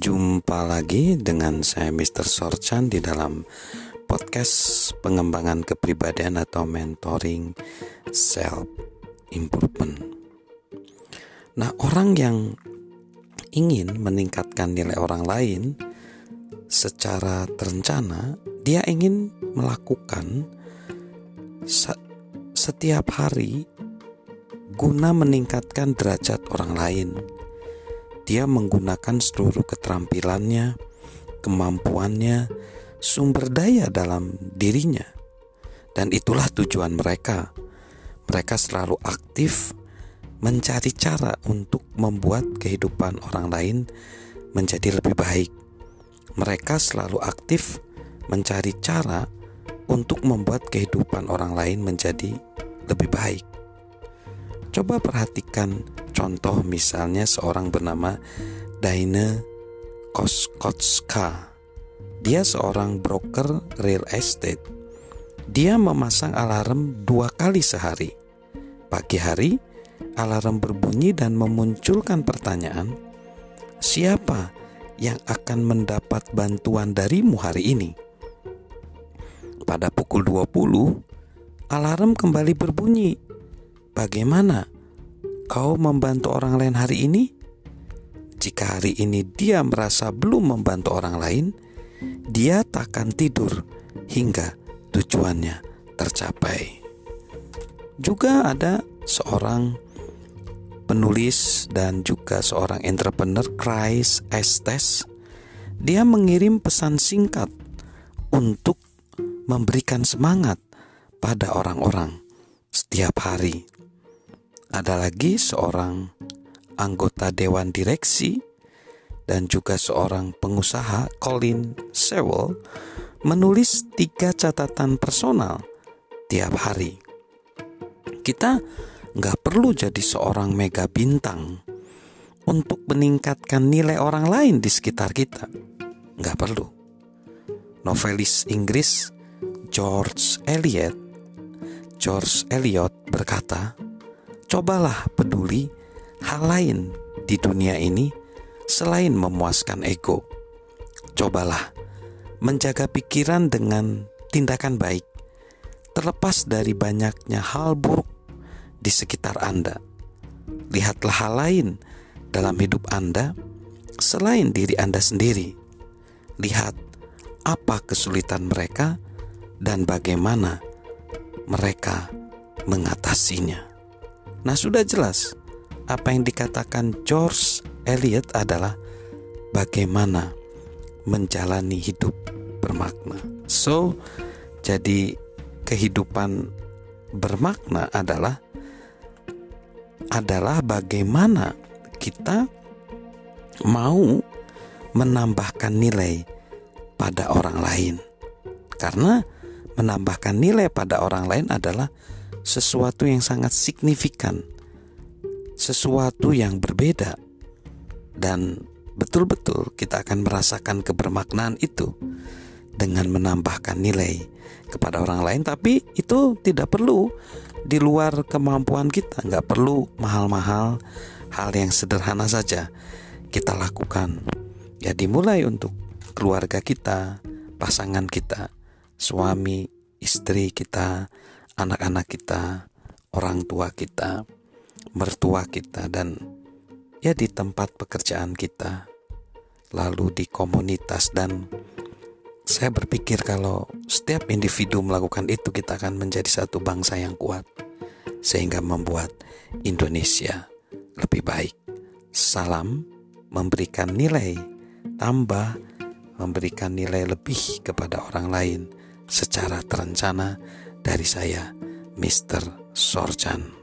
Jumpa lagi dengan saya Mr. Sorchan di dalam podcast pengembangan kepribadian atau mentoring self improvement. Nah, orang yang ingin meningkatkan nilai orang lain secara terencana, dia ingin melakukan setiap hari guna meningkatkan derajat orang lain dia menggunakan seluruh keterampilannya, kemampuannya, sumber daya dalam dirinya. Dan itulah tujuan mereka. Mereka selalu aktif mencari cara untuk membuat kehidupan orang lain menjadi lebih baik. Mereka selalu aktif mencari cara untuk membuat kehidupan orang lain menjadi lebih baik. Coba perhatikan contoh misalnya seorang bernama Daine Koskotska. Dia seorang broker real estate. Dia memasang alarm dua kali sehari. Pagi hari, alarm berbunyi dan memunculkan pertanyaan, siapa yang akan mendapat bantuan darimu hari ini? Pada pukul 20, alarm kembali berbunyi Bagaimana kau membantu orang lain hari ini? Jika hari ini dia merasa belum membantu orang lain, dia takkan tidur hingga tujuannya tercapai. Juga ada seorang penulis dan juga seorang entrepreneur Chris Estes. Dia mengirim pesan singkat untuk memberikan semangat pada orang-orang setiap hari ada lagi seorang anggota dewan direksi dan juga seorang pengusaha Colin Sewell menulis tiga catatan personal tiap hari. Kita nggak perlu jadi seorang mega bintang untuk meningkatkan nilai orang lain di sekitar kita. Nggak perlu. Novelis Inggris George Eliot George Eliot berkata, cobalah peduli hal lain di dunia ini selain memuaskan ego. Cobalah menjaga pikiran dengan tindakan baik, terlepas dari banyaknya hal buruk di sekitar Anda. Lihatlah hal lain dalam hidup Anda selain diri Anda sendiri. Lihat apa kesulitan mereka dan bagaimana mereka mengatasinya. Nah, sudah jelas apa yang dikatakan George Eliot adalah bagaimana menjalani hidup bermakna. So, jadi kehidupan bermakna adalah adalah bagaimana kita mau menambahkan nilai pada orang lain. Karena menambahkan nilai pada orang lain adalah sesuatu yang sangat signifikan, sesuatu yang berbeda, dan betul-betul kita akan merasakan kebermaknaan itu dengan menambahkan nilai kepada orang lain. Tapi itu tidak perlu di luar kemampuan kita, nggak perlu mahal-mahal, hal yang sederhana saja kita lakukan. Ya dimulai untuk keluarga kita, pasangan kita, suami, istri kita, anak-anak kita, orang tua kita, mertua kita, dan ya di tempat pekerjaan kita, lalu di komunitas, dan saya berpikir kalau setiap individu melakukan itu, kita akan menjadi satu bangsa yang kuat, sehingga membuat Indonesia lebih baik. Salam memberikan nilai tambah, memberikan nilai lebih kepada orang lain secara terencana dari saya, Mr. Sorjan.